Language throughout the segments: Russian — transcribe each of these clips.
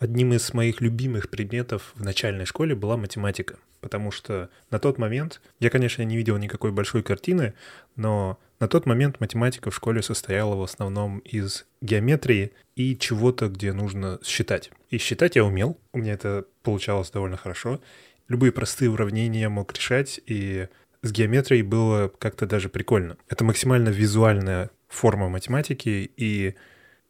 одним из моих любимых предметов в начальной школе была математика, потому что на тот момент, я, конечно, не видел никакой большой картины, но на тот момент математика в школе состояла в основном из геометрии и чего-то, где нужно считать. И считать я умел, у меня это получалось довольно хорошо. Любые простые уравнения я мог решать, и с геометрией было как-то даже прикольно. Это максимально визуальная форма математики, и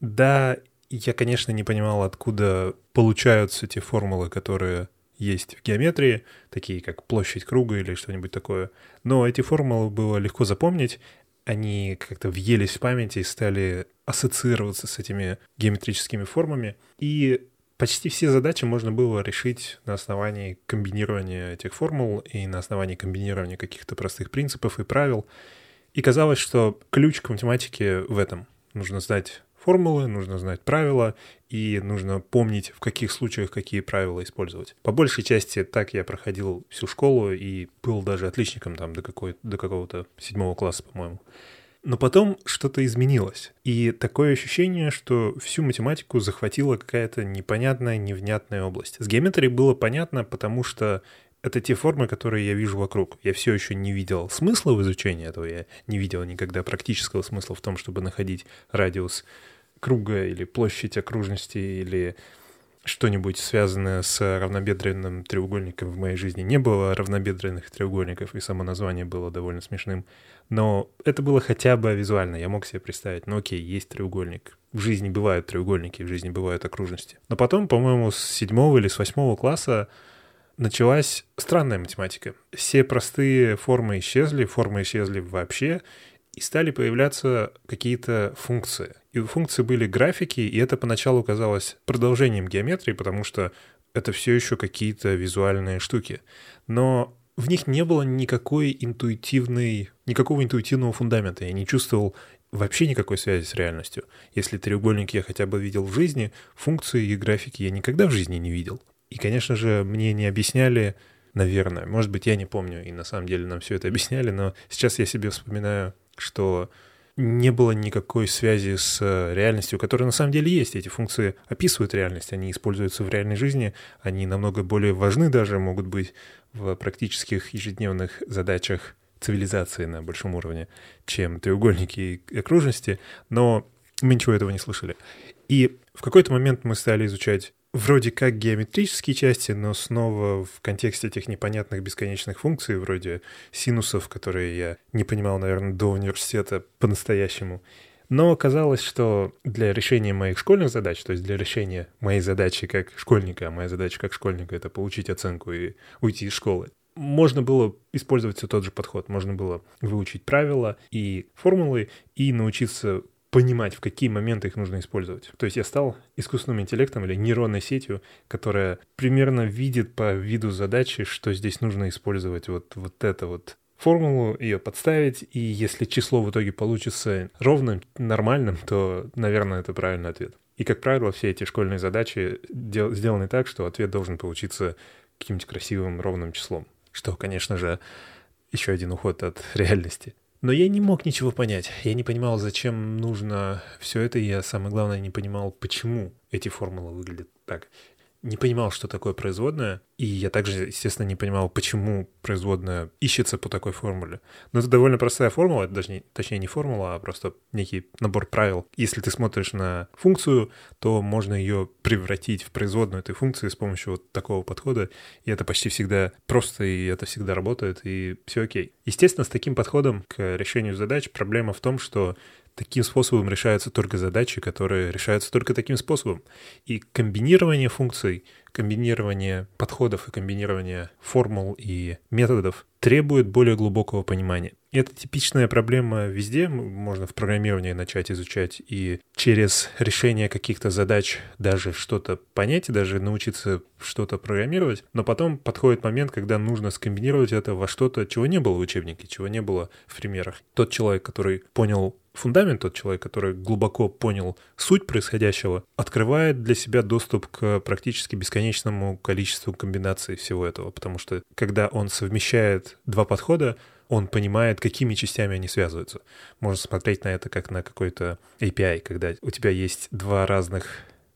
да, я, конечно, не понимал, откуда получаются те формулы, которые есть в геометрии, такие как площадь круга или что-нибудь такое. Но эти формулы было легко запомнить, они как-то въелись в память и стали ассоциироваться с этими геометрическими формами. И почти все задачи можно было решить на основании комбинирования этих формул и на основании комбинирования каких-то простых принципов и правил. И казалось, что ключ к математике в этом. Нужно знать формулы, нужно знать правила и нужно помнить, в каких случаях какие правила использовать. По большей части так я проходил всю школу и был даже отличником там до, какой, до какого-то седьмого класса, по-моему. Но потом что-то изменилось. И такое ощущение, что всю математику захватила какая-то непонятная, невнятная область. С геометрией было понятно, потому что это те формы, которые я вижу вокруг. Я все еще не видел смысла в изучении этого, я не видел никогда практического смысла в том, чтобы находить радиус круга или площадь окружности или что-нибудь связанное с равнобедренным треугольником в моей жизни. Не было равнобедренных треугольников, и само название было довольно смешным. Но это было хотя бы визуально. Я мог себе представить, ну окей, есть треугольник. В жизни бывают треугольники, в жизни бывают окружности. Но потом, по-моему, с седьмого или с восьмого класса началась странная математика. Все простые формы исчезли, формы исчезли вообще, и стали появляться какие-то функции. И у функций были графики, и это поначалу казалось продолжением геометрии, потому что это все еще какие-то визуальные штуки. Но в них не было никакой интуитивной, никакого интуитивного фундамента. Я не чувствовал вообще никакой связи с реальностью. Если треугольник я хотя бы видел в жизни, функции и графики я никогда в жизни не видел. И, конечно же, мне не объясняли, наверное, может быть, я не помню, и на самом деле нам все это объясняли, но сейчас я себе вспоминаю что не было никакой связи с э, реальностью, которая на самом деле есть. Эти функции описывают реальность, они используются в реальной жизни, они намного более важны даже, могут быть в практических ежедневных задачах цивилизации на большом уровне, чем треугольники и окружности, но мы ничего этого не слышали. И в какой-то момент мы стали изучать вроде как геометрические части, но снова в контексте этих непонятных бесконечных функций, вроде синусов, которые я не понимал, наверное, до университета по-настоящему. Но оказалось, что для решения моих школьных задач, то есть для решения моей задачи как школьника, а моя задача как школьника — это получить оценку и уйти из школы, можно было использовать все тот же подход. Можно было выучить правила и формулы и научиться понимать, в какие моменты их нужно использовать. То есть я стал искусственным интеллектом или нейронной сетью, которая примерно видит по виду задачи, что здесь нужно использовать вот, вот это вот формулу, ее подставить, и если число в итоге получится ровным, нормальным, то, наверное, это правильный ответ. И, как правило, все эти школьные задачи дел- сделаны так, что ответ должен получиться каким-нибудь красивым ровным числом. Что, конечно же, еще один уход от реальности. Но я не мог ничего понять. Я не понимал, зачем нужно все это. Я, самое главное, не понимал, почему эти формулы выглядят так не понимал, что такое производная, и я также, естественно, не понимал, почему производная ищется по такой формуле. Но это довольно простая формула, это даже не, точнее не формула, а просто некий набор правил. Если ты смотришь на функцию, то можно ее превратить в производную этой функции с помощью вот такого подхода, и это почти всегда просто, и это всегда работает, и все окей. Естественно, с таким подходом к решению задач проблема в том, что таким способом решаются только задачи, которые решаются только таким способом. И комбинирование функций, комбинирование подходов и комбинирование формул и методов требует более глубокого понимания. И это типичная проблема везде. Можно в программировании начать изучать и через решение каких-то задач даже что-то понять, даже научиться что-то программировать. Но потом подходит момент, когда нужно скомбинировать это во что-то, чего не было в учебнике, чего не было в примерах. Тот человек, который понял фундамент, тот человек, который глубоко понял суть происходящего, открывает для себя доступ к практически бесконечному количеству комбинаций всего этого, потому что когда он совмещает два подхода, он понимает, какими частями они связываются. Можно смотреть на это как на какой-то API, когда у тебя есть два разных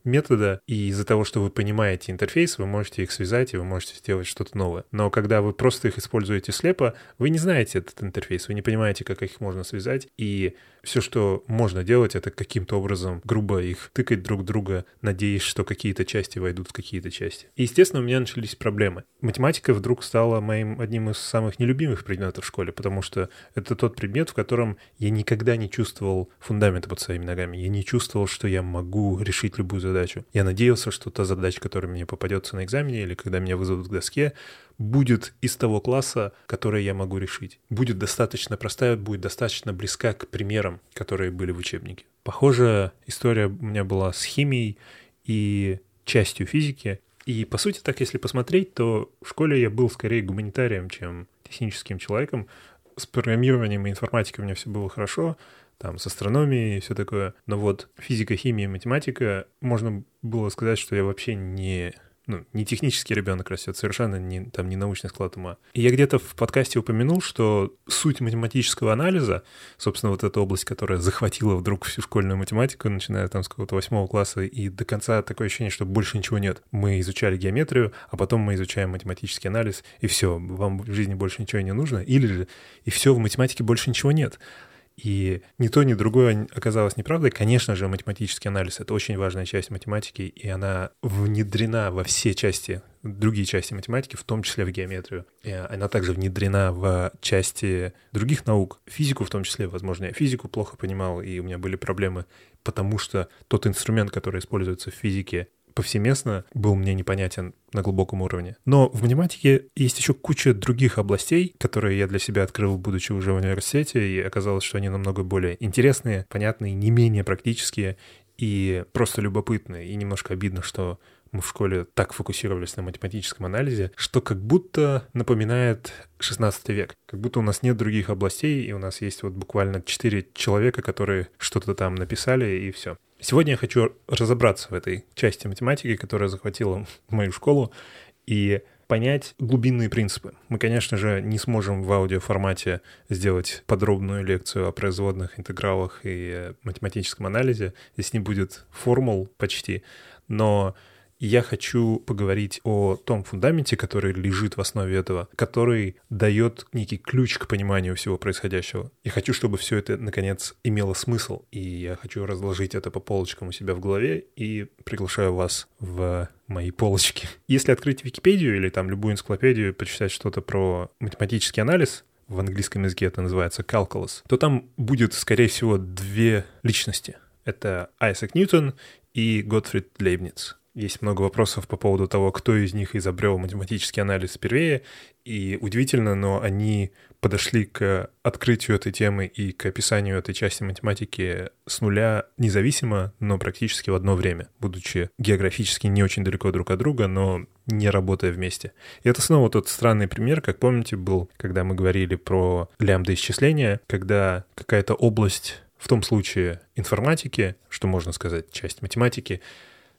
метода, и из-за того, что вы понимаете интерфейс, вы можете их связать, и вы можете сделать что-то новое. Но когда вы просто их используете слепо, вы не знаете этот интерфейс, вы не понимаете, как их можно связать, и все, что можно делать, это каким-то образом грубо их тыкать друг друга, надеясь, что какие-то части войдут в какие-то части. И, естественно, у меня начались проблемы. Математика вдруг стала моим одним из самых нелюбимых предметов в школе, потому что это тот предмет, в котором я никогда не чувствовал фундамента под своими ногами. Я не чувствовал, что я могу решить любую задачу. Я надеялся, что та задача, которая мне попадется на экзамене или когда меня вызовут к доске, будет из того класса, который я могу решить. Будет достаточно простая, будет достаточно близка к примерам, которые были в учебнике. Похожая история у меня была с химией и частью физики. И, по сути, так, если посмотреть, то в школе я был скорее гуманитарием, чем техническим человеком. С программированием и информатикой у меня все было хорошо, там, с астрономией и все такое. Но вот физика, химия, математика, можно было сказать, что я вообще не ну, не технический ребенок растет, совершенно не, там не научный склад ума. И я где-то в подкасте упомянул, что суть математического анализа, собственно, вот эта область, которая захватила вдруг всю школьную математику, начиная там с какого-то восьмого класса и до конца такое ощущение, что больше ничего нет. Мы изучали геометрию, а потом мы изучаем математический анализ, и все, вам в жизни больше ничего не нужно, или же и все, в математике больше ничего нет. И ни то, ни другое оказалось неправдой. Конечно же, математический анализ — это очень важная часть математики, и она внедрена во все части, другие части математики, в том числе в геометрию. И она также внедрена в части других наук, физику в том числе, возможно. Я физику плохо понимал, и у меня были проблемы, потому что тот инструмент, который используется в физике, повсеместно был мне непонятен на глубоком уровне. Но в математике есть еще куча других областей, которые я для себя открыл, будучи уже в университете, и оказалось, что они намного более интересные, понятные, не менее практические и просто любопытные. И немножко обидно, что мы в школе так фокусировались на математическом анализе, что как будто напоминает 16 век. Как будто у нас нет других областей, и у нас есть вот буквально 4 человека, которые что-то там написали, и все. Сегодня я хочу разобраться в этой части математики, которая захватила мою школу, и понять глубинные принципы. Мы, конечно же, не сможем в аудиоформате сделать подробную лекцию о производных интегралах и математическом анализе. Здесь не будет формул почти, но я хочу поговорить о том фундаменте, который лежит в основе этого, который дает некий ключ к пониманию всего происходящего. Я хочу, чтобы все это, наконец, имело смысл, и я хочу разложить это по полочкам у себя в голове, и приглашаю вас в мои полочки. Если открыть Википедию или там любую энциклопедию, почитать что-то про математический анализ, в английском языке это называется calculus, то там будет, скорее всего, две личности. Это Айзек Ньютон и Готфрид Лейбниц. Есть много вопросов по поводу того, кто из них изобрел математический анализ впервые, и удивительно, но они подошли к открытию этой темы и к описанию этой части математики с нуля независимо, но практически в одно время, будучи географически не очень далеко друг от друга, но не работая вместе. И это снова тот странный пример, как помните, был, когда мы говорили про лямбда-исчисления, когда какая-то область, в том случае информатики, что можно сказать, часть математики,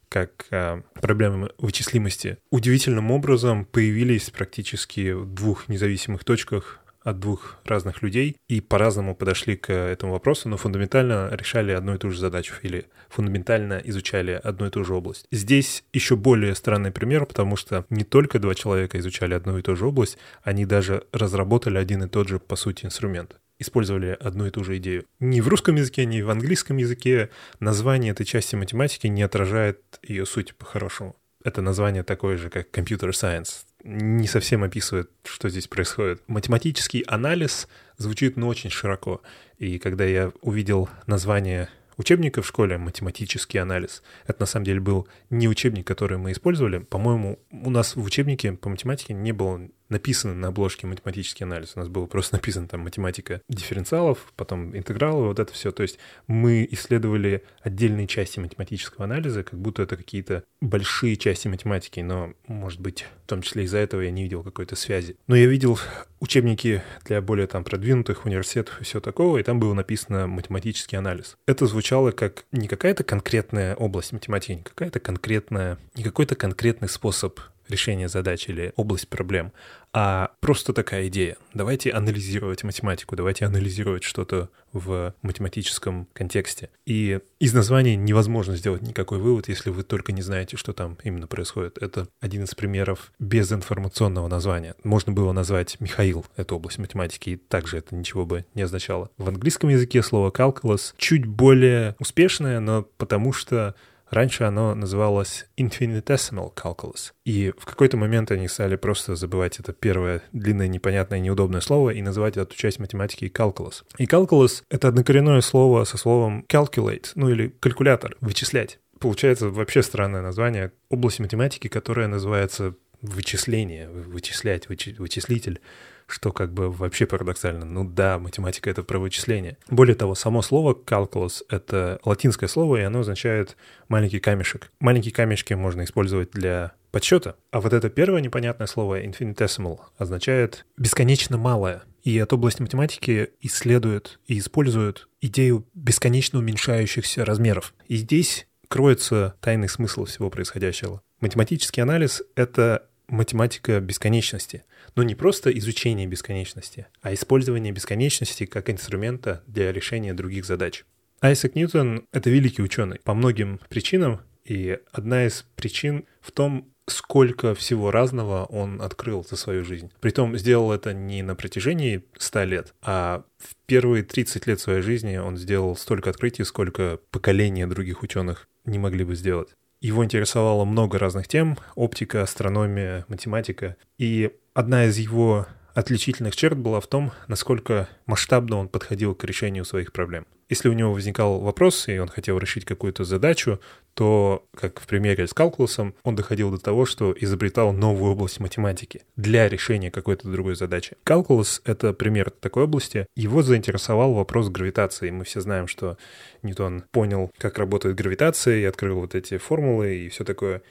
как а, проблемы вычислимости, удивительным образом появились практически в двух независимых точках от двух разных людей и по-разному подошли к этому вопросу, но фундаментально решали одну и ту же задачу или фундаментально изучали одну и ту же область. Здесь еще более странный пример, потому что не только два человека изучали одну и ту же область, они даже разработали один и тот же, по сути, инструмент использовали одну и ту же идею. Ни в русском языке, ни в английском языке название этой части математики не отражает ее суть по-хорошему. Это название такое же, как computer science. Не совсем описывает, что здесь происходит. Математический анализ звучит, ну, очень широко. И когда я увидел название учебника в школе «Математический анализ». Это на самом деле был не учебник, который мы использовали. По-моему, у нас в учебнике по математике не было написано на обложке математический анализ. У нас было просто написано там математика дифференциалов, потом интегралы, вот это все. То есть мы исследовали отдельные части математического анализа, как будто это какие-то большие части математики, но, может быть, в том числе из-за этого я не видел какой-то связи. Но я видел учебники для более там продвинутых университетов и все такого, и там было написано математический анализ. Это звучало как не какая-то конкретная область математики, не какая-то конкретная, не какой-то конкретный способ решение задач или область проблем, а просто такая идея. Давайте анализировать математику, давайте анализировать что-то в математическом контексте. И из названия невозможно сделать никакой вывод, если вы только не знаете, что там именно происходит. Это один из примеров безинформационного названия. Можно было назвать Михаил эту область математики, и также это ничего бы не означало. В английском языке слово calculus чуть более успешное, но потому что Раньше оно называлось Infinitesimal Calculus. И в какой-то момент они стали просто забывать это первое длинное, непонятное, неудобное слово и называть эту часть математики calculus. И calculus — это однокоренное слово со словом calculate, ну или калькулятор, вычислять. Получается вообще странное название области математики, которая называется вычисление, вычислять, вычи, вычислитель что как бы вообще парадоксально. Ну да, математика — это про вычисление. Более того, само слово calculus — это латинское слово, и оно означает маленький камешек. Маленькие камешки можно использовать для подсчета. А вот это первое непонятное слово infinitesimal означает бесконечно малое. И от области математики исследуют и используют идею бесконечно уменьшающихся размеров. И здесь кроется тайный смысл всего происходящего. Математический анализ — это математика бесконечности. Но не просто изучение бесконечности, а использование бесконечности как инструмента для решения других задач. Айсек Ньютон — это великий ученый по многим причинам, и одна из причин в том, сколько всего разного он открыл за свою жизнь. Притом сделал это не на протяжении 100 лет, а в первые 30 лет своей жизни он сделал столько открытий, сколько поколения других ученых не могли бы сделать. Его интересовало много разных тем — оптика, астрономия, математика. И одна из его отличительных черт была в том, насколько масштабно он подходил к решению своих проблем. Если у него возникал вопрос, и он хотел решить какую-то задачу, то, как в примере с калкулусом, он доходил до того, что изобретал новую область математики для решения какой-то другой задачи. Калкулус — это пример такой области. Его заинтересовал вопрос гравитации. Мы все знаем, что Ньютон понял, как работает гравитация, и открыл вот эти формулы и все такое.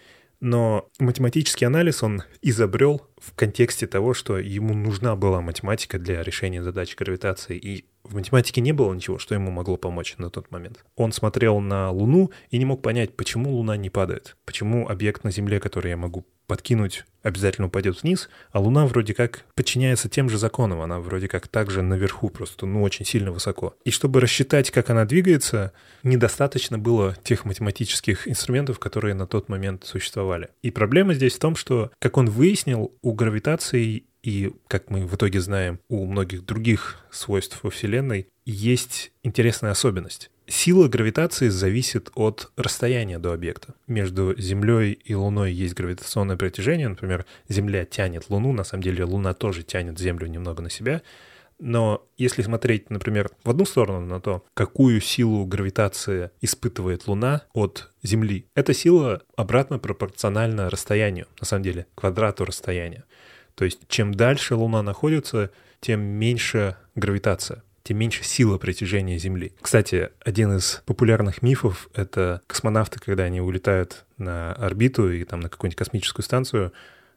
Но математический анализ он изобрел в контексте того, что ему нужна была математика для решения задач гравитации, и в математике не было ничего, что ему могло помочь на тот момент. Он смотрел на Луну и не мог понять, почему Луна не падает, почему объект на Земле, который я могу подкинуть, обязательно упадет вниз, а Луна вроде как подчиняется тем же законам, она вроде как также наверху, просто ну очень сильно высоко. И чтобы рассчитать, как она двигается, недостаточно было тех математических инструментов, которые на тот момент существовали. И проблема здесь в том, что, как он выяснил, у гравитации и, как мы в итоге знаем, у многих других свойств во Вселенной есть интересная особенность. Сила гравитации зависит от расстояния до объекта. Между Землей и Луной есть гравитационное притяжение. Например, Земля тянет Луну, на самом деле Луна тоже тянет Землю немного на себя. Но если смотреть, например, в одну сторону на то, какую силу гравитации испытывает Луна от Земли, эта сила обратно пропорциональна расстоянию, на самом деле, квадрату расстояния. То есть чем дальше Луна находится, тем меньше гравитация тем меньше сила притяжения Земли. Кстати, один из популярных мифов — это космонавты, когда они улетают на орбиту и там на какую-нибудь космическую станцию,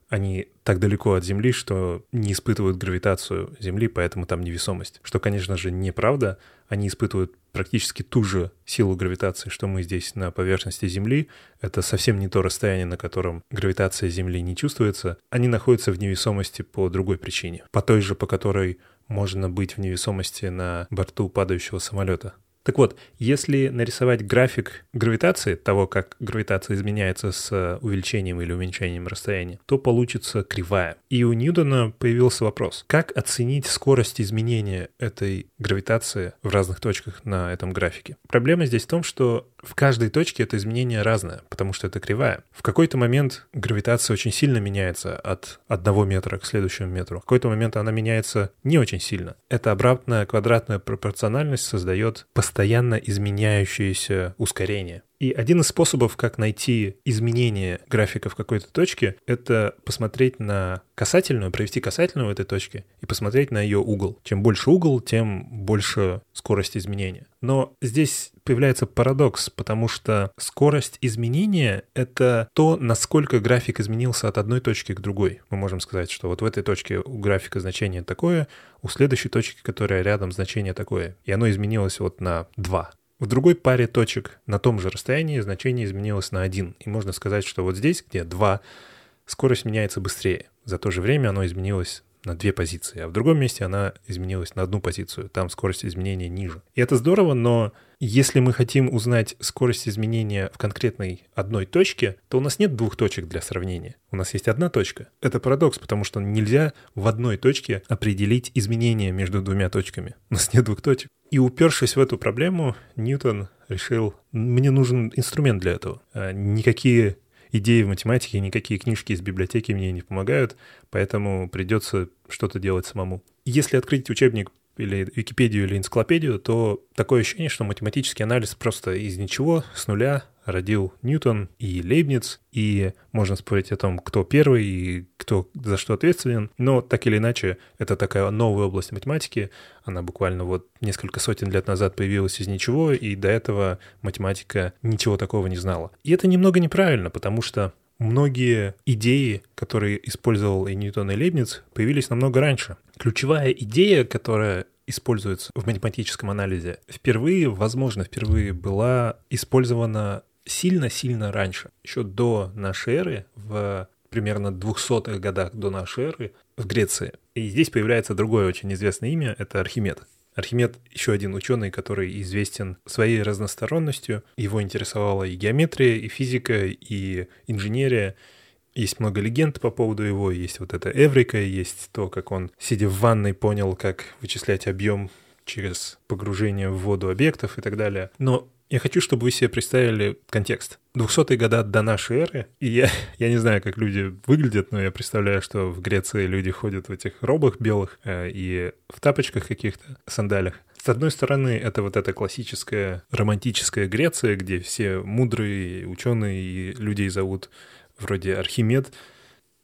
они так далеко от Земли, что не испытывают гравитацию Земли, поэтому там невесомость. Что, конечно же, неправда. Они испытывают практически ту же силу гравитации, что мы здесь на поверхности Земли. Это совсем не то расстояние, на котором гравитация Земли не чувствуется. Они находятся в невесомости по другой причине. По той же, по которой можно быть в невесомости на борту падающего самолета. Так вот, если нарисовать график гравитации, того, как гравитация изменяется с увеличением или уменьшением расстояния, то получится кривая. И у Ньютона появился вопрос, как оценить скорость изменения этой гравитации в разных точках на этом графике. Проблема здесь в том, что в каждой точке это изменение разное, потому что это кривая. В какой-то момент гравитация очень сильно меняется от одного метра к следующему метру. В какой-то момент она меняется не очень сильно. Эта обратная квадратная пропорциональность создает постоянно изменяющееся ускорение. И один из способов, как найти изменение графика в какой-то точке, это посмотреть на касательную, провести касательную в этой точке и посмотреть на ее угол. Чем больше угол, тем больше скорость изменения. Но здесь появляется парадокс, потому что скорость изменения — это то, насколько график изменился от одной точки к другой. Мы можем сказать, что вот в этой точке у графика значение такое, у следующей точки, которая рядом, значение такое. И оно изменилось вот на 2. В другой паре точек на том же расстоянии значение изменилось на 1. И можно сказать, что вот здесь, где 2 скорость меняется быстрее. За то же время оно изменилось на две позиции, а в другом месте она изменилась на одну позицию. Там скорость изменения ниже. И это здорово, но если мы хотим узнать скорость изменения в конкретной одной точке, то у нас нет двух точек для сравнения. У нас есть одна точка. Это парадокс, потому что нельзя в одной точке определить изменения между двумя точками. У нас нет двух точек. И упершись в эту проблему, Ньютон решил, мне нужен инструмент для этого. А никакие идеи в математике, никакие книжки из библиотеки мне не помогают, поэтому придется что-то делать самому. Если открыть учебник или Википедию или энциклопедию, то такое ощущение, что математический анализ просто из ничего, с нуля родил Ньютон и Лейбниц, и можно спорить о том, кто первый и кто за что ответственен, но так или иначе это такая новая область математики, она буквально вот несколько сотен лет назад появилась из ничего, и до этого математика ничего такого не знала. И это немного неправильно, потому что многие идеи, которые использовал и Ньютон, и Лейбниц, появились намного раньше. Ключевая идея, которая используется в математическом анализе, впервые, возможно, впервые была использована сильно-сильно раньше, еще до нашей эры, в примерно 200-х годах до нашей эры в Греции. И здесь появляется другое очень известное имя, это Архимед. Архимед еще один ученый, который известен своей разносторонностью. Его интересовала и геометрия, и физика, и инженерия. Есть много легенд по поводу его, есть вот эта Эврика, есть то, как он, сидя в ванной, понял, как вычислять объем через погружение в воду объектов и так далее. Но я хочу, чтобы вы себе представили контекст. 200-е года до нашей эры, и я, я не знаю, как люди выглядят, но я представляю, что в Греции люди ходят в этих робах белых э, и в тапочках каких-то, сандалях. С одной стороны, это вот эта классическая романтическая Греция, где все мудрые ученые и людей зовут вроде Архимед.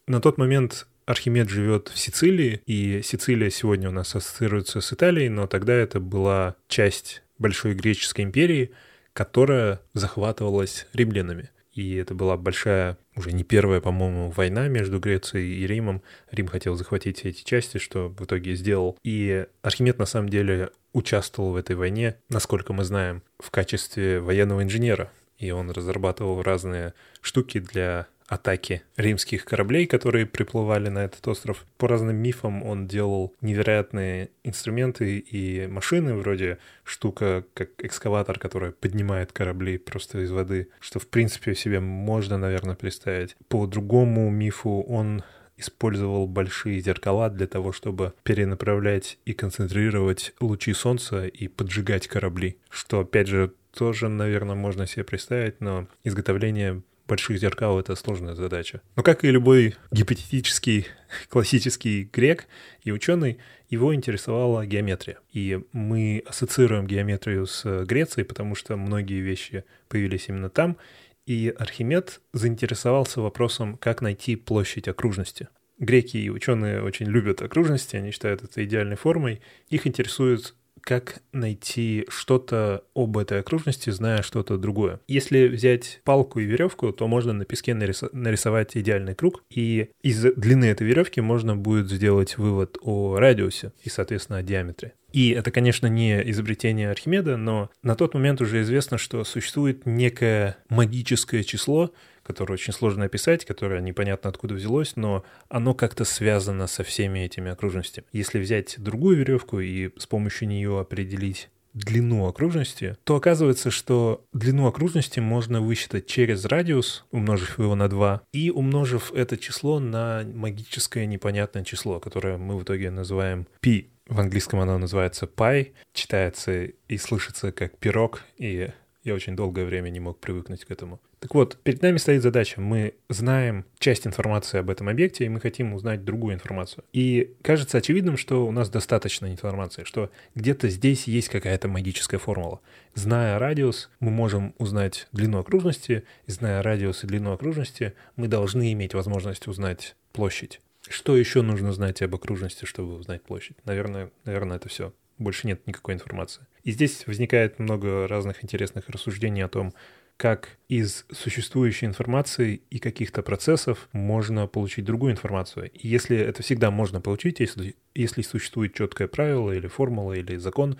На тот момент Архимед живет в Сицилии, и Сицилия сегодня у нас ассоциируется с Италией, но тогда это была часть Большой Греческой империи — которая захватывалась римлянами. И это была большая, уже не первая, по-моему, война между Грецией и Римом. Рим хотел захватить все эти части, что в итоге сделал. И Архимед на самом деле участвовал в этой войне, насколько мы знаем, в качестве военного инженера. И он разрабатывал разные штуки для атаки римских кораблей, которые приплывали на этот остров. По разным мифам он делал невероятные инструменты и машины, вроде штука, как экскаватор, которая поднимает корабли просто из воды, что в принципе себе можно, наверное, представить. По другому мифу он использовал большие зеркала для того, чтобы перенаправлять и концентрировать лучи солнца и поджигать корабли, что, опять же, тоже, наверное, можно себе представить, но изготовление больших зеркал — это сложная задача. Но как и любой гипотетический классический грек и ученый, его интересовала геометрия. И мы ассоциируем геометрию с Грецией, потому что многие вещи появились именно там. И Архимед заинтересовался вопросом, как найти площадь окружности. Греки и ученые очень любят окружности, они считают это идеальной формой. Их интересует как найти что-то об этой окружности, зная что-то другое. Если взять палку и веревку, то можно на песке нарис- нарисовать идеальный круг, и из длины этой веревки можно будет сделать вывод о радиусе и, соответственно, о диаметре. И это, конечно, не изобретение Архимеда, но на тот момент уже известно, что существует некое магическое число, которое очень сложно описать, которое непонятно откуда взялось, но оно как-то связано со всеми этими окружностями. Если взять другую веревку и с помощью нее определить длину окружности, то оказывается, что длину окружности можно высчитать через радиус, умножив его на 2, и умножив это число на магическое непонятное число, которое мы в итоге называем π. В английском оно называется pi, читается и слышится как пирог, и я очень долгое время не мог привыкнуть к этому. Так вот, перед нами стоит задача. Мы знаем часть информации об этом объекте, и мы хотим узнать другую информацию. И кажется очевидным, что у нас достаточно информации, что где-то здесь есть какая-то магическая формула. Зная радиус, мы можем узнать длину окружности, зная радиус и длину окружности, мы должны иметь возможность узнать площадь. Что еще нужно знать об окружности, чтобы узнать площадь? Наверное, наверное, это все. Больше нет никакой информации. И здесь возникает много разных интересных рассуждений о том, как из существующей информации и каких-то процессов можно получить другую информацию. И если это всегда можно получить, если, если существует четкое правило или формула или закон,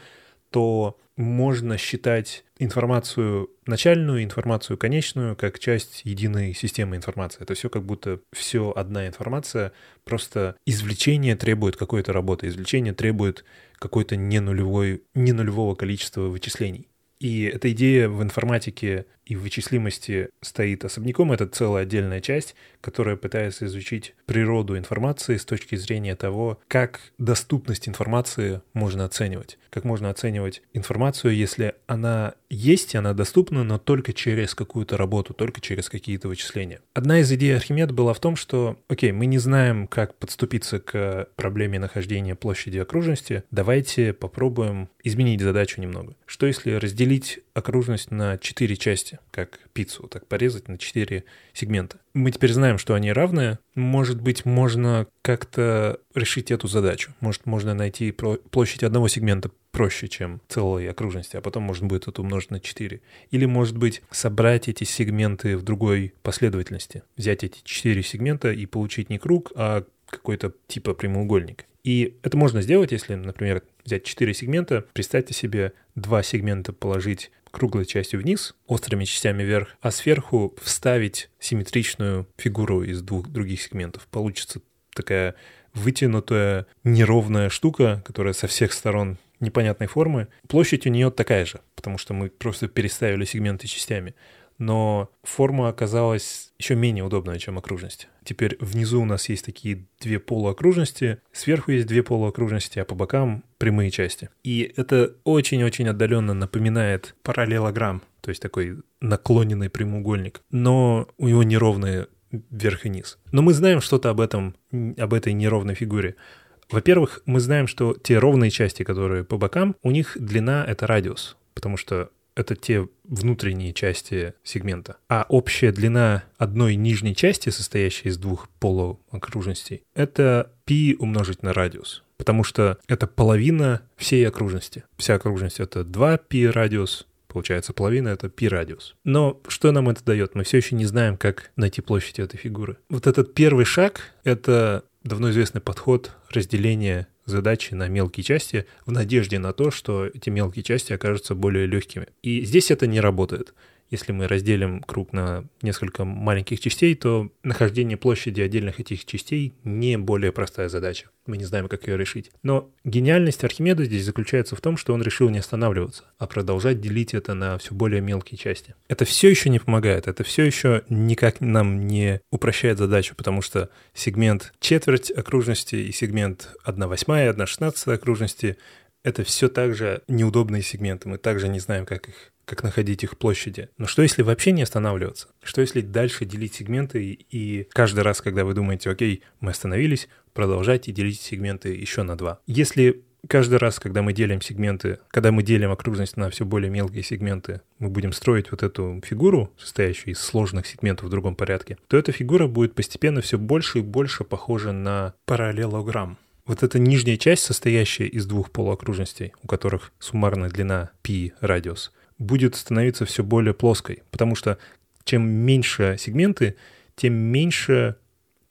то можно считать информацию начальную, информацию конечную как часть единой системы информации. Это все как будто все одна информация, просто извлечение требует какой-то работы, извлечение требует какой-то не, нулевой, не нулевого количества вычислений. И эта идея в информатике и в вычислимости стоит особняком. Это целая отдельная часть, которая пытается изучить природу информации с точки зрения того, как доступность информации можно оценивать. Как можно оценивать информацию, если она есть, она доступна, но только через какую-то работу, только через какие-то вычисления. Одна из идей Архимеда была в том, что, окей, мы не знаем, как подступиться к проблеме нахождения площади окружности, давайте попробуем изменить задачу немного. Что если разделить окружность на четыре части, как пиццу, так порезать на четыре сегмента. Мы теперь знаем, что они равны. Может быть, можно как-то решить эту задачу. Может, можно найти площадь одного сегмента проще, чем целой окружности, а потом можно будет это умножить на 4. Или, может быть, собрать эти сегменты в другой последовательности. Взять эти четыре сегмента и получить не круг, а какой-то типа прямоугольник. И это можно сделать, если, например, взять 4 сегмента, представьте себе два сегмента положить круглой частью вниз, острыми частями вверх, а сверху вставить симметричную фигуру из двух других сегментов. Получится такая вытянутая неровная штука, которая со всех сторон непонятной формы. Площадь у нее такая же, потому что мы просто переставили сегменты частями но форма оказалась еще менее удобная, чем окружность. Теперь внизу у нас есть такие две полуокружности, сверху есть две полуокружности, а по бокам прямые части. И это очень-очень отдаленно напоминает параллелограмм, то есть такой наклоненный прямоугольник, но у него неровные вверх и низ. Но мы знаем что-то об этом, об этой неровной фигуре. Во-первых, мы знаем, что те ровные части, которые по бокам, у них длина — это радиус, потому что это те внутренние части сегмента. А общая длина одной нижней части, состоящей из двух полуокружностей, это π умножить на радиус. Потому что это половина всей окружности. Вся окружность — это 2π радиус, Получается, половина — это пи-радиус. Но что нам это дает? Мы все еще не знаем, как найти площадь этой фигуры. Вот этот первый шаг — это давно известный подход разделения задачи на мелкие части в надежде на то, что эти мелкие части окажутся более легкими. И здесь это не работает. Если мы разделим круг на несколько маленьких частей, то нахождение площади отдельных этих частей не более простая задача. Мы не знаем, как ее решить. Но гениальность Архимеда здесь заключается в том, что он решил не останавливаться, а продолжать делить это на все более мелкие части. Это все еще не помогает, это все еще никак нам не упрощает задачу, потому что сегмент четверть окружности и сегмент 1 восьмая, 1 шестнадцатая окружности это все также неудобные сегменты. Мы также не знаем, как их как находить их площади. Но что если вообще не останавливаться? Что если дальше делить сегменты и, и каждый раз, когда вы думаете, окей, мы остановились, продолжайте делить сегменты еще на два. Если каждый раз, когда мы делим сегменты, когда мы делим окружность на все более мелкие сегменты, мы будем строить вот эту фигуру, состоящую из сложных сегментов в другом порядке, то эта фигура будет постепенно все больше и больше похожа на параллелограмм. Вот эта нижняя часть, состоящая из двух полуокружностей, у которых суммарная длина π радиус, будет становиться все более плоской, потому что чем меньше сегменты, тем меньше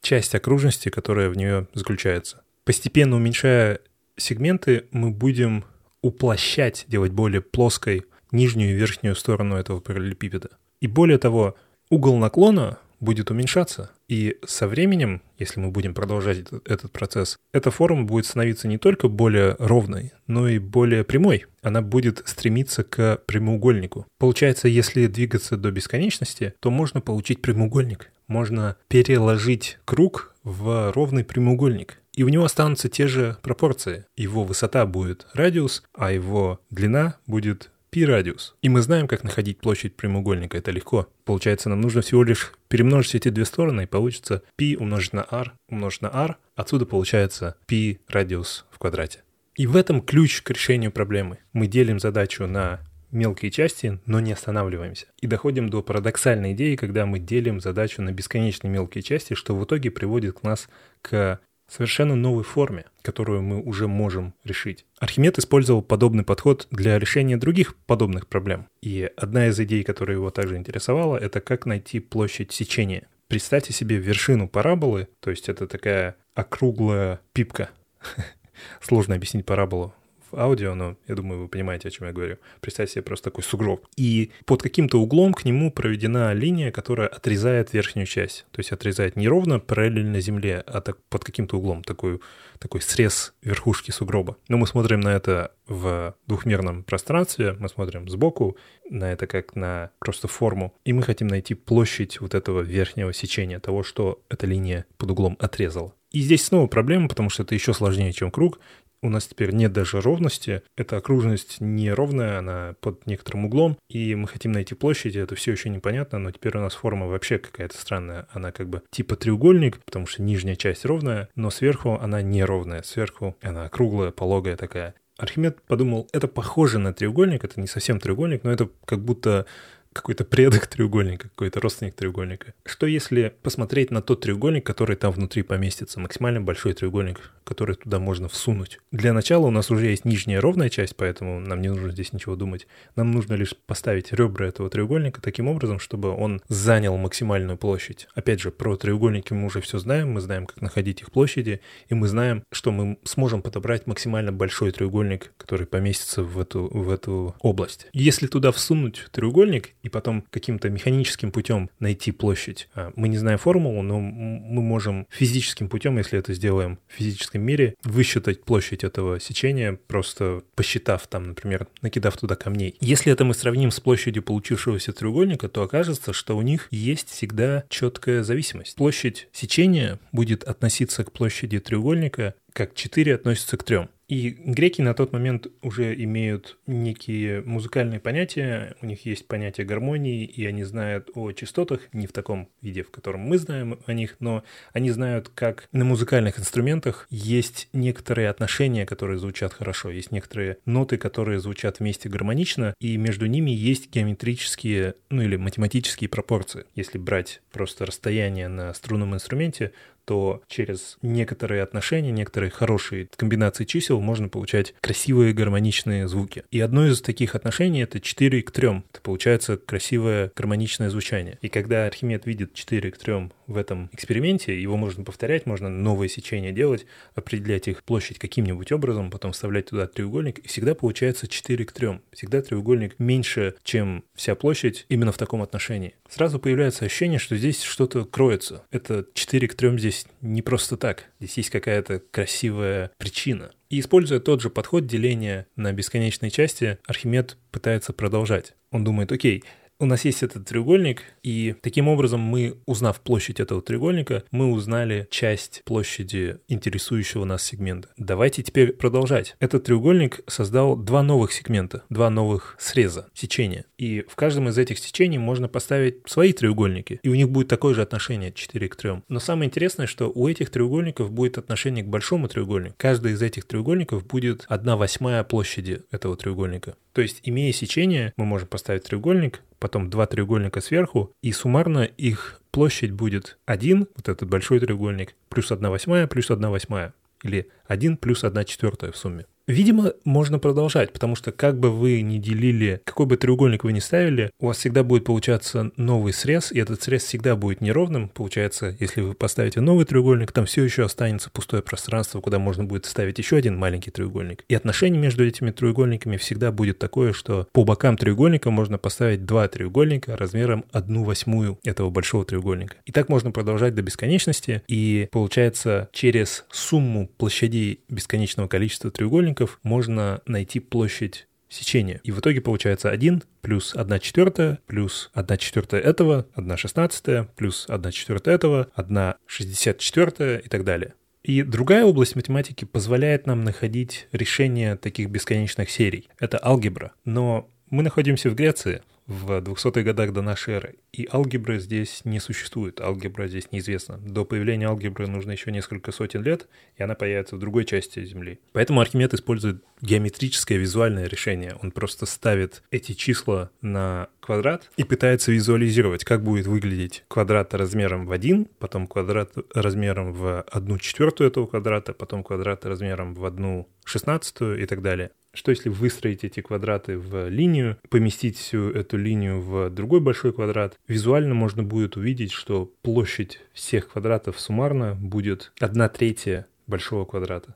часть окружности, которая в нее заключается. Постепенно уменьшая сегменты, мы будем уплощать, делать более плоской нижнюю и верхнюю сторону этого параллелепипеда. И более того, угол наклона будет уменьшаться. И со временем, если мы будем продолжать этот, процесс, эта форма будет становиться не только более ровной, но и более прямой. Она будет стремиться к прямоугольнику. Получается, если двигаться до бесконечности, то можно получить прямоугольник. Можно переложить круг в ровный прямоугольник. И у него останутся те же пропорции. Его высота будет радиус, а его длина будет π-радиус. И мы знаем, как находить площадь прямоугольника. Это легко. Получается, нам нужно всего лишь перемножить эти две стороны, и получится π умножить на r умножить на r. Отсюда получается π-радиус в квадрате. И в этом ключ к решению проблемы. Мы делим задачу на мелкие части, но не останавливаемся. И доходим до парадоксальной идеи, когда мы делим задачу на бесконечно мелкие части, что в итоге приводит к нас к совершенно новой форме, которую мы уже можем решить. Архимед использовал подобный подход для решения других подобных проблем. И одна из идей, которая его также интересовала, это как найти площадь сечения. Представьте себе вершину параболы, то есть это такая округлая пипка. Сложно объяснить параболу аудио, но я думаю, вы понимаете, о чем я говорю. Представьте себе просто такой сугроб. И под каким-то углом к нему проведена линия, которая отрезает верхнюю часть. То есть отрезает не ровно параллельно земле, а так под каким-то углом, такой, такой срез верхушки сугроба. Но мы смотрим на это в двухмерном пространстве, мы смотрим сбоку на это как на просто форму, и мы хотим найти площадь вот этого верхнего сечения, того, что эта линия под углом отрезала. И здесь снова проблема, потому что это еще сложнее, чем круг. У нас теперь нет даже ровности. Эта окружность неровная, она под некоторым углом, и мы хотим найти площадь, это все еще непонятно, но теперь у нас форма вообще какая-то странная. Она как бы типа треугольник, потому что нижняя часть ровная, но сверху она неровная. Сверху она круглая, пологая такая. Архимед подумал, это похоже на треугольник, это не совсем треугольник, но это как будто какой-то предок треугольника, какой-то родственник треугольника. Что если посмотреть на тот треугольник, который там внутри поместится, максимально большой треугольник, который туда можно всунуть? Для начала у нас уже есть нижняя ровная часть, поэтому нам не нужно здесь ничего думать. Нам нужно лишь поставить ребра этого треугольника таким образом, чтобы он занял максимальную площадь. Опять же, про треугольники мы уже все знаем, мы знаем, как находить их площади, и мы знаем, что мы сможем подобрать максимально большой треугольник, который поместится в эту, в эту область. Если туда всунуть треугольник, и потом каким-то механическим путем найти площадь. А, мы не знаем формулу, но мы можем физическим путем, если это сделаем в физическом мире, высчитать площадь этого сечения, просто посчитав там, например, накидав туда камней. Если это мы сравним с площадью получившегося треугольника, то окажется, что у них есть всегда четкая зависимость. Площадь сечения будет относиться к площади треугольника как 4 относится к 3. И греки на тот момент уже имеют некие музыкальные понятия, у них есть понятие гармонии, и они знают о частотах, не в таком виде, в котором мы знаем о них, но они знают, как на музыкальных инструментах есть некоторые отношения, которые звучат хорошо, есть некоторые ноты, которые звучат вместе гармонично, и между ними есть геометрические, ну или математические пропорции. Если брать просто расстояние на струнном инструменте, то через некоторые отношения, некоторые хорошие комбинации чисел можно получать красивые гармоничные звуки. И одно из таких отношений — это 4 к 3. Это получается красивое гармоничное звучание. И когда Архимед видит 4 к 3 в этом эксперименте, его можно повторять, можно новые сечения делать, определять их площадь каким-нибудь образом, потом вставлять туда треугольник, и всегда получается 4 к 3. Всегда треугольник меньше, чем вся площадь именно в таком отношении. Сразу появляется ощущение, что здесь что-то кроется. Это 4 к 3 здесь не просто так. Здесь есть какая-то красивая причина. И используя тот же подход деления на бесконечные части, Архимед пытается продолжать. Он думает, окей, у нас есть этот треугольник, и таким образом мы, узнав площадь этого треугольника, мы узнали часть площади интересующего нас сегмента. Давайте теперь продолжать. Этот треугольник создал два новых сегмента, два новых среза, сечения. И в каждом из этих сечений можно поставить свои треугольники, и у них будет такое же отношение 4 к 3. Но самое интересное, что у этих треугольников будет отношение к большому треугольнику. Каждый из этих треугольников будет 1 восьмая площади этого треугольника. То есть, имея сечение, мы можем поставить треугольник, потом два треугольника сверху, и суммарно их площадь будет 1, вот этот большой треугольник, плюс 1 восьмая, плюс 1 восьмая, или 1 плюс 1 четвертая в сумме. Видимо, можно продолжать, потому что как бы вы ни делили, какой бы треугольник вы ни ставили, у вас всегда будет получаться новый срез, и этот срез всегда будет неровным. Получается, если вы поставите новый треугольник, там все еще останется пустое пространство, куда можно будет ставить еще один маленький треугольник. И отношение между этими треугольниками всегда будет такое, что по бокам треугольника можно поставить два треугольника размером одну восьмую этого большого треугольника. И так можно продолжать до бесконечности, и получается через сумму площадей бесконечного количества треугольников треугольников можно найти площадь сечения. И в итоге получается 1 плюс 1 четвертая, плюс 1 четвертая этого, 1 шестнадцатая, плюс 1 четвертая этого, 1 шестьдесят четвертая и так далее. И другая область математики позволяет нам находить решение таких бесконечных серий. Это алгебра. Но мы находимся в Греции, в 200-х годах до нашей эры. И алгебры здесь не существует, алгебра здесь неизвестна. До появления алгебры нужно еще несколько сотен лет, и она появится в другой части Земли. Поэтому Архимед использует геометрическое визуальное решение. Он просто ставит эти числа на квадрат и пытается визуализировать, как будет выглядеть квадрат размером в 1, потом квадрат размером в 1 четвертую этого квадрата, потом квадрат размером в 1 шестнадцатую и так далее. Что если выстроить эти квадраты в линию, поместить всю эту линию в другой большой квадрат, визуально можно будет увидеть, что площадь всех квадратов суммарно будет 1 третья большого квадрата.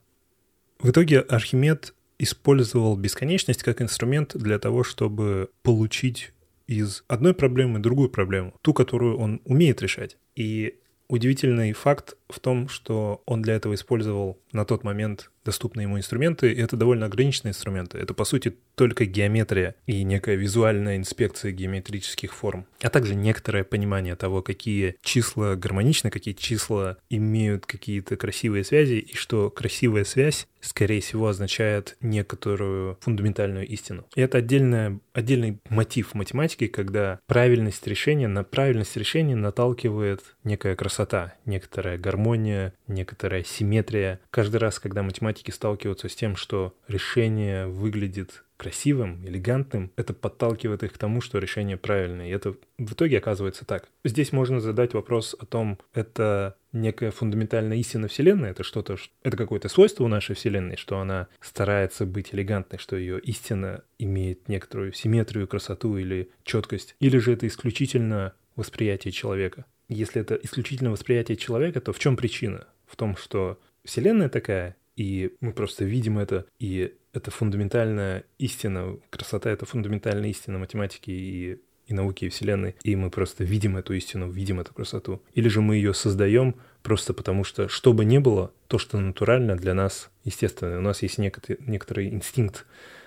В итоге Архимед использовал бесконечность как инструмент для того, чтобы получить из одной проблемы другую проблему, ту, которую он умеет решать. И удивительный факт в том, что он для этого использовал на тот момент доступные ему инструменты, и это довольно ограниченные инструменты. Это, по сути, только геометрия и некая визуальная инспекция геометрических форм, а также некоторое понимание того, какие числа гармоничны, какие числа имеют какие-то красивые связи, и что красивая связь, скорее всего, означает некоторую фундаментальную истину. И это отдельная, отдельный мотив математики, когда правильность решения, на правильность решения наталкивает некая красота, некоторая гармония, некоторая симметрия. Каждый раз, когда математики сталкиваются с тем, что решение выглядит красивым, элегантным, это подталкивает их к тому, что решение правильное. И это в итоге оказывается так. Здесь можно задать вопрос о том, это некая фундаментальная истина Вселенной, это что-то, это какое-то свойство у нашей Вселенной, что она старается быть элегантной, что ее истина имеет некоторую симметрию, красоту или четкость, или же это исключительно восприятие человека. Если это исключительно восприятие человека, то в чем причина? В том, что Вселенная такая, и мы просто видим это, и это фундаментальная истина, красота — это фундаментальная истина математики и, и науки, и Вселенной, и мы просто видим эту истину, видим эту красоту. Или же мы ее создаем просто потому, что что бы ни было, то, что натурально для нас естественно. У нас есть некоторый, некоторый инстинкт,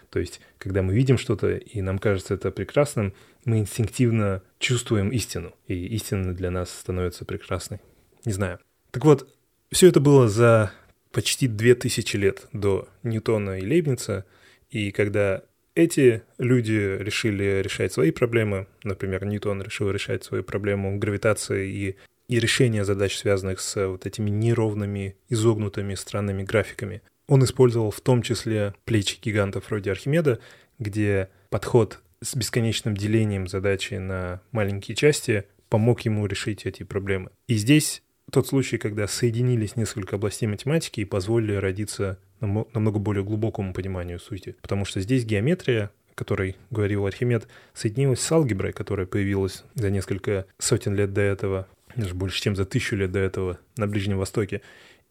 то есть, когда мы видим что-то, и нам кажется это прекрасным, мы инстинктивно чувствуем истину, и истина для нас становится прекрасной. Не знаю. Так вот, все это было за почти две тысячи лет до Ньютона и Лейбница, и когда эти люди решили решать свои проблемы, например, Ньютон решил решать свою проблему гравитации и, и решения задач, связанных с вот этими неровными, изогнутыми странными графиками, он использовал в том числе плечи гигантов вроде Архимеда, где подход с бесконечным делением задачи на маленькие части помог ему решить эти проблемы. И здесь тот случай, когда соединились несколько областей математики и позволили родиться намного более глубокому пониманию сути. Потому что здесь геометрия, о которой говорил Архимед, соединилась с алгеброй, которая появилась за несколько сотен лет до этого, даже больше, чем за тысячу лет до этого на Ближнем Востоке.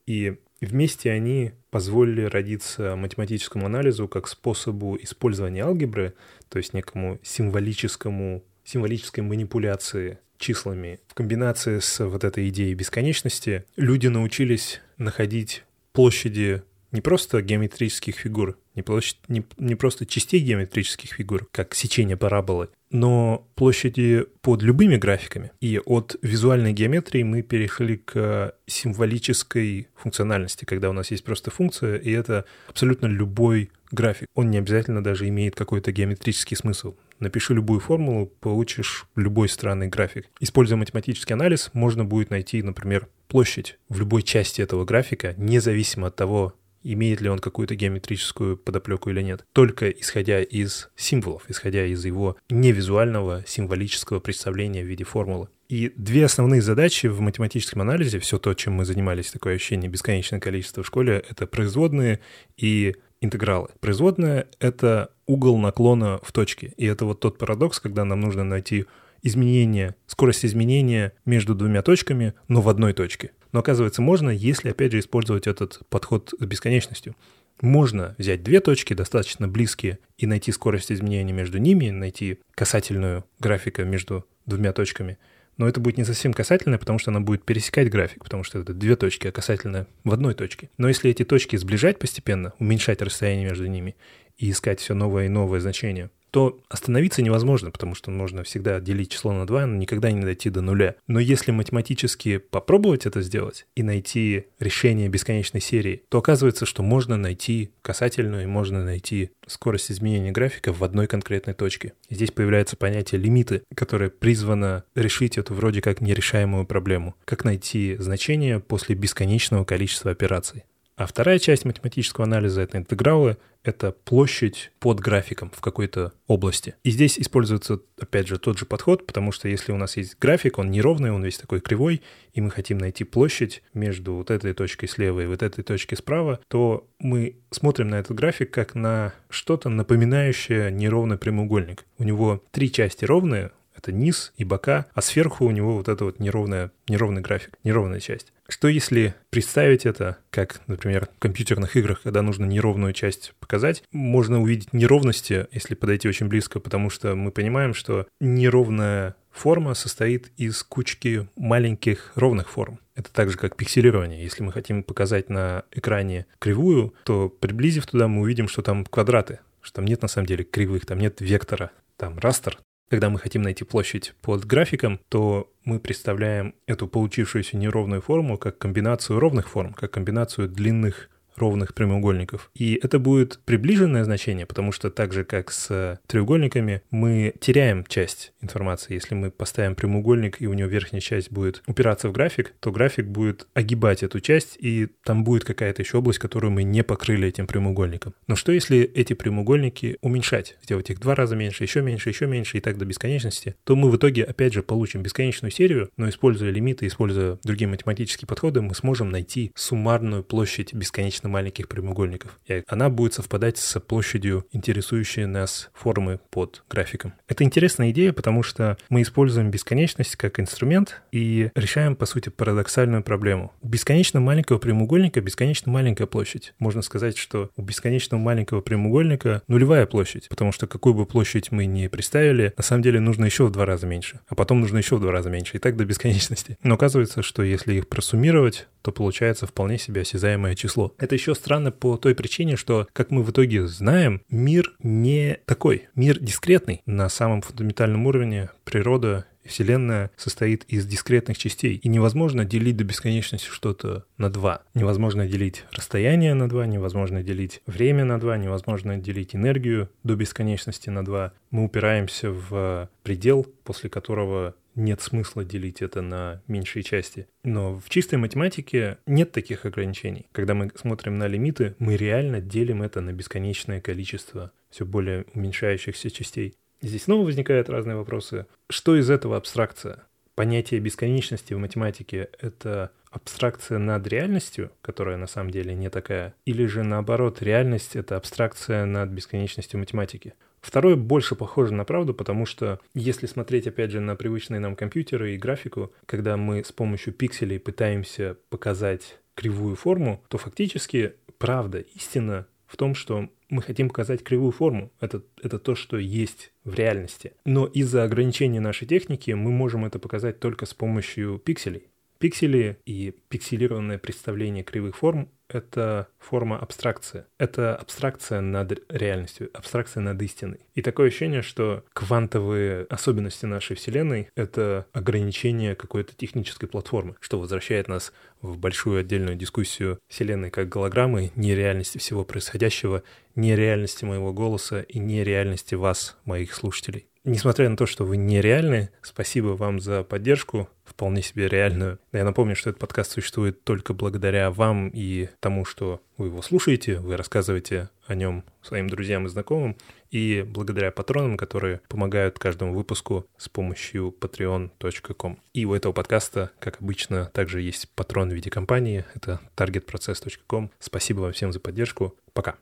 И вместе они позволили родиться математическому анализу как способу использования алгебры, то есть некому символическому, символической манипуляции числами. В комбинации с вот этой идеей бесконечности люди научились находить площади не просто геометрических фигур, не, площадь, не, не просто частей геометрических фигур, как сечение параболы, но площади под любыми графиками. И от визуальной геометрии мы перешли к символической функциональности, когда у нас есть просто функция, и это абсолютно любой график. Он не обязательно даже имеет какой-то геометрический смысл. Напиши любую формулу, получишь любой странный график. Используя математический анализ, можно будет найти, например, площадь в любой части этого графика, независимо от того, имеет ли он какую-то геометрическую подоплеку или нет, только исходя из символов, исходя из его невизуального символического представления в виде формулы. И две основные задачи в математическом анализе, все то, чем мы занимались, такое ощущение бесконечное количество в школе, это производные и интегралы. Производная — это угол наклона в точке. И это вот тот парадокс, когда нам нужно найти изменение, скорость изменения между двумя точками, но в одной точке. Но оказывается, можно, если, опять же, использовать этот подход с бесконечностью. Можно взять две точки, достаточно близкие, и найти скорость изменения между ними, найти касательную графика между двумя точками. Но это будет не совсем касательное, потому что она будет пересекать график, потому что это две точки, а касательная в одной точке. Но если эти точки сближать постепенно, уменьшать расстояние между ними и искать все новое и новое значение, то остановиться невозможно, потому что можно всегда делить число на 2, но никогда не дойти до нуля. Но если математически попробовать это сделать и найти решение бесконечной серии, то оказывается, что можно найти касательную и можно найти скорость изменения графика в одной конкретной точке. Здесь появляется понятие лимиты, которое призвано решить эту вроде как нерешаемую проблему. Как найти значение после бесконечного количества операций. А вторая часть математического анализа — это интегралы, это площадь под графиком в какой-то области. И здесь используется, опять же, тот же подход, потому что если у нас есть график, он неровный, он весь такой кривой, и мы хотим найти площадь между вот этой точкой слева и вот этой точкой справа, то мы смотрим на этот график как на что-то напоминающее неровный прямоугольник. У него три части ровные, Это низ и бока, а сверху у него вот это вот неровная, неровный график, неровная часть. Что если представить это, как, например, в компьютерных играх, когда нужно неровную часть показать, можно увидеть неровности, если подойти очень близко, потому что мы понимаем, что неровная форма состоит из кучки маленьких ровных форм. Это так же, как пикселирование. Если мы хотим показать на экране кривую, то приблизив туда, мы увидим, что там квадраты, что там нет на самом деле кривых, там нет вектора, там растер, когда мы хотим найти площадь под графиком, то мы представляем эту получившуюся неровную форму как комбинацию ровных форм, как комбинацию длинных ровных прямоугольников. И это будет приближенное значение, потому что так же, как с треугольниками, мы теряем часть информации. Если мы поставим прямоугольник, и у него верхняя часть будет упираться в график, то график будет огибать эту часть, и там будет какая-то еще область, которую мы не покрыли этим прямоугольником. Но что если эти прямоугольники уменьшать, сделать их два раза меньше, еще меньше, еще меньше и так до бесконечности, то мы в итоге опять же получим бесконечную серию, но используя лимиты, используя другие математические подходы, мы сможем найти суммарную площадь бесконечно достаточно маленьких прямоугольников. И она будет совпадать с площадью интересующей нас формы под графиком. Это интересная идея, потому что мы используем бесконечность как инструмент и решаем, по сути, парадоксальную проблему. У бесконечно маленького прямоугольника бесконечно маленькая площадь. Можно сказать, что у бесконечно маленького прямоугольника нулевая площадь, потому что какую бы площадь мы ни представили, на самом деле нужно еще в два раза меньше, а потом нужно еще в два раза меньше, и так до бесконечности. Но оказывается, что если их просуммировать, то получается вполне себе осязаемое число. Это еще странно по той причине, что, как мы в итоге знаем, мир не такой. Мир дискретный. На самом фундаментальном уровне природа Вселенная состоит из дискретных частей, и невозможно делить до бесконечности что-то на два. Невозможно делить расстояние на два, невозможно делить время на два, невозможно делить энергию до бесконечности на два. Мы упираемся в предел, после которого нет смысла делить это на меньшие части. Но в чистой математике нет таких ограничений. Когда мы смотрим на лимиты, мы реально делим это на бесконечное количество все более уменьшающихся частей. Здесь снова возникают разные вопросы. Что из этого абстракция? Понятие бесконечности в математике — это абстракция над реальностью, которая на самом деле не такая, или же наоборот, реальность — это абстракция над бесконечностью математики? Второе больше похоже на правду, потому что если смотреть опять же на привычные нам компьютеры и графику, когда мы с помощью пикселей пытаемся показать кривую форму, то фактически правда, истина в том, что мы хотим показать кривую форму. Это, это то, что есть в реальности. Но из-за ограничения нашей техники мы можем это показать только с помощью пикселей. Пиксели и пикселированное представление кривых форм — это форма абстракции. Это абстракция над реальностью, абстракция над истиной. И такое ощущение, что квантовые особенности нашей Вселенной — это ограничение какой-то технической платформы, что возвращает нас в большую отдельную дискуссию Вселенной как голограммы, нереальности всего происходящего, нереальности моего голоса и нереальности вас, моих слушателей. Несмотря на то, что вы нереальны, спасибо вам за поддержку, вполне себе реальную. Я напомню, что этот подкаст существует только благодаря вам и тому, что вы его слушаете, вы рассказываете о нем своим друзьям и знакомым, и благодаря патронам, которые помогают каждому выпуску с помощью patreon.com. И у этого подкаста, как обычно, также есть патрон в виде компании, это targetprocess.com. Спасибо вам всем за поддержку. Пока.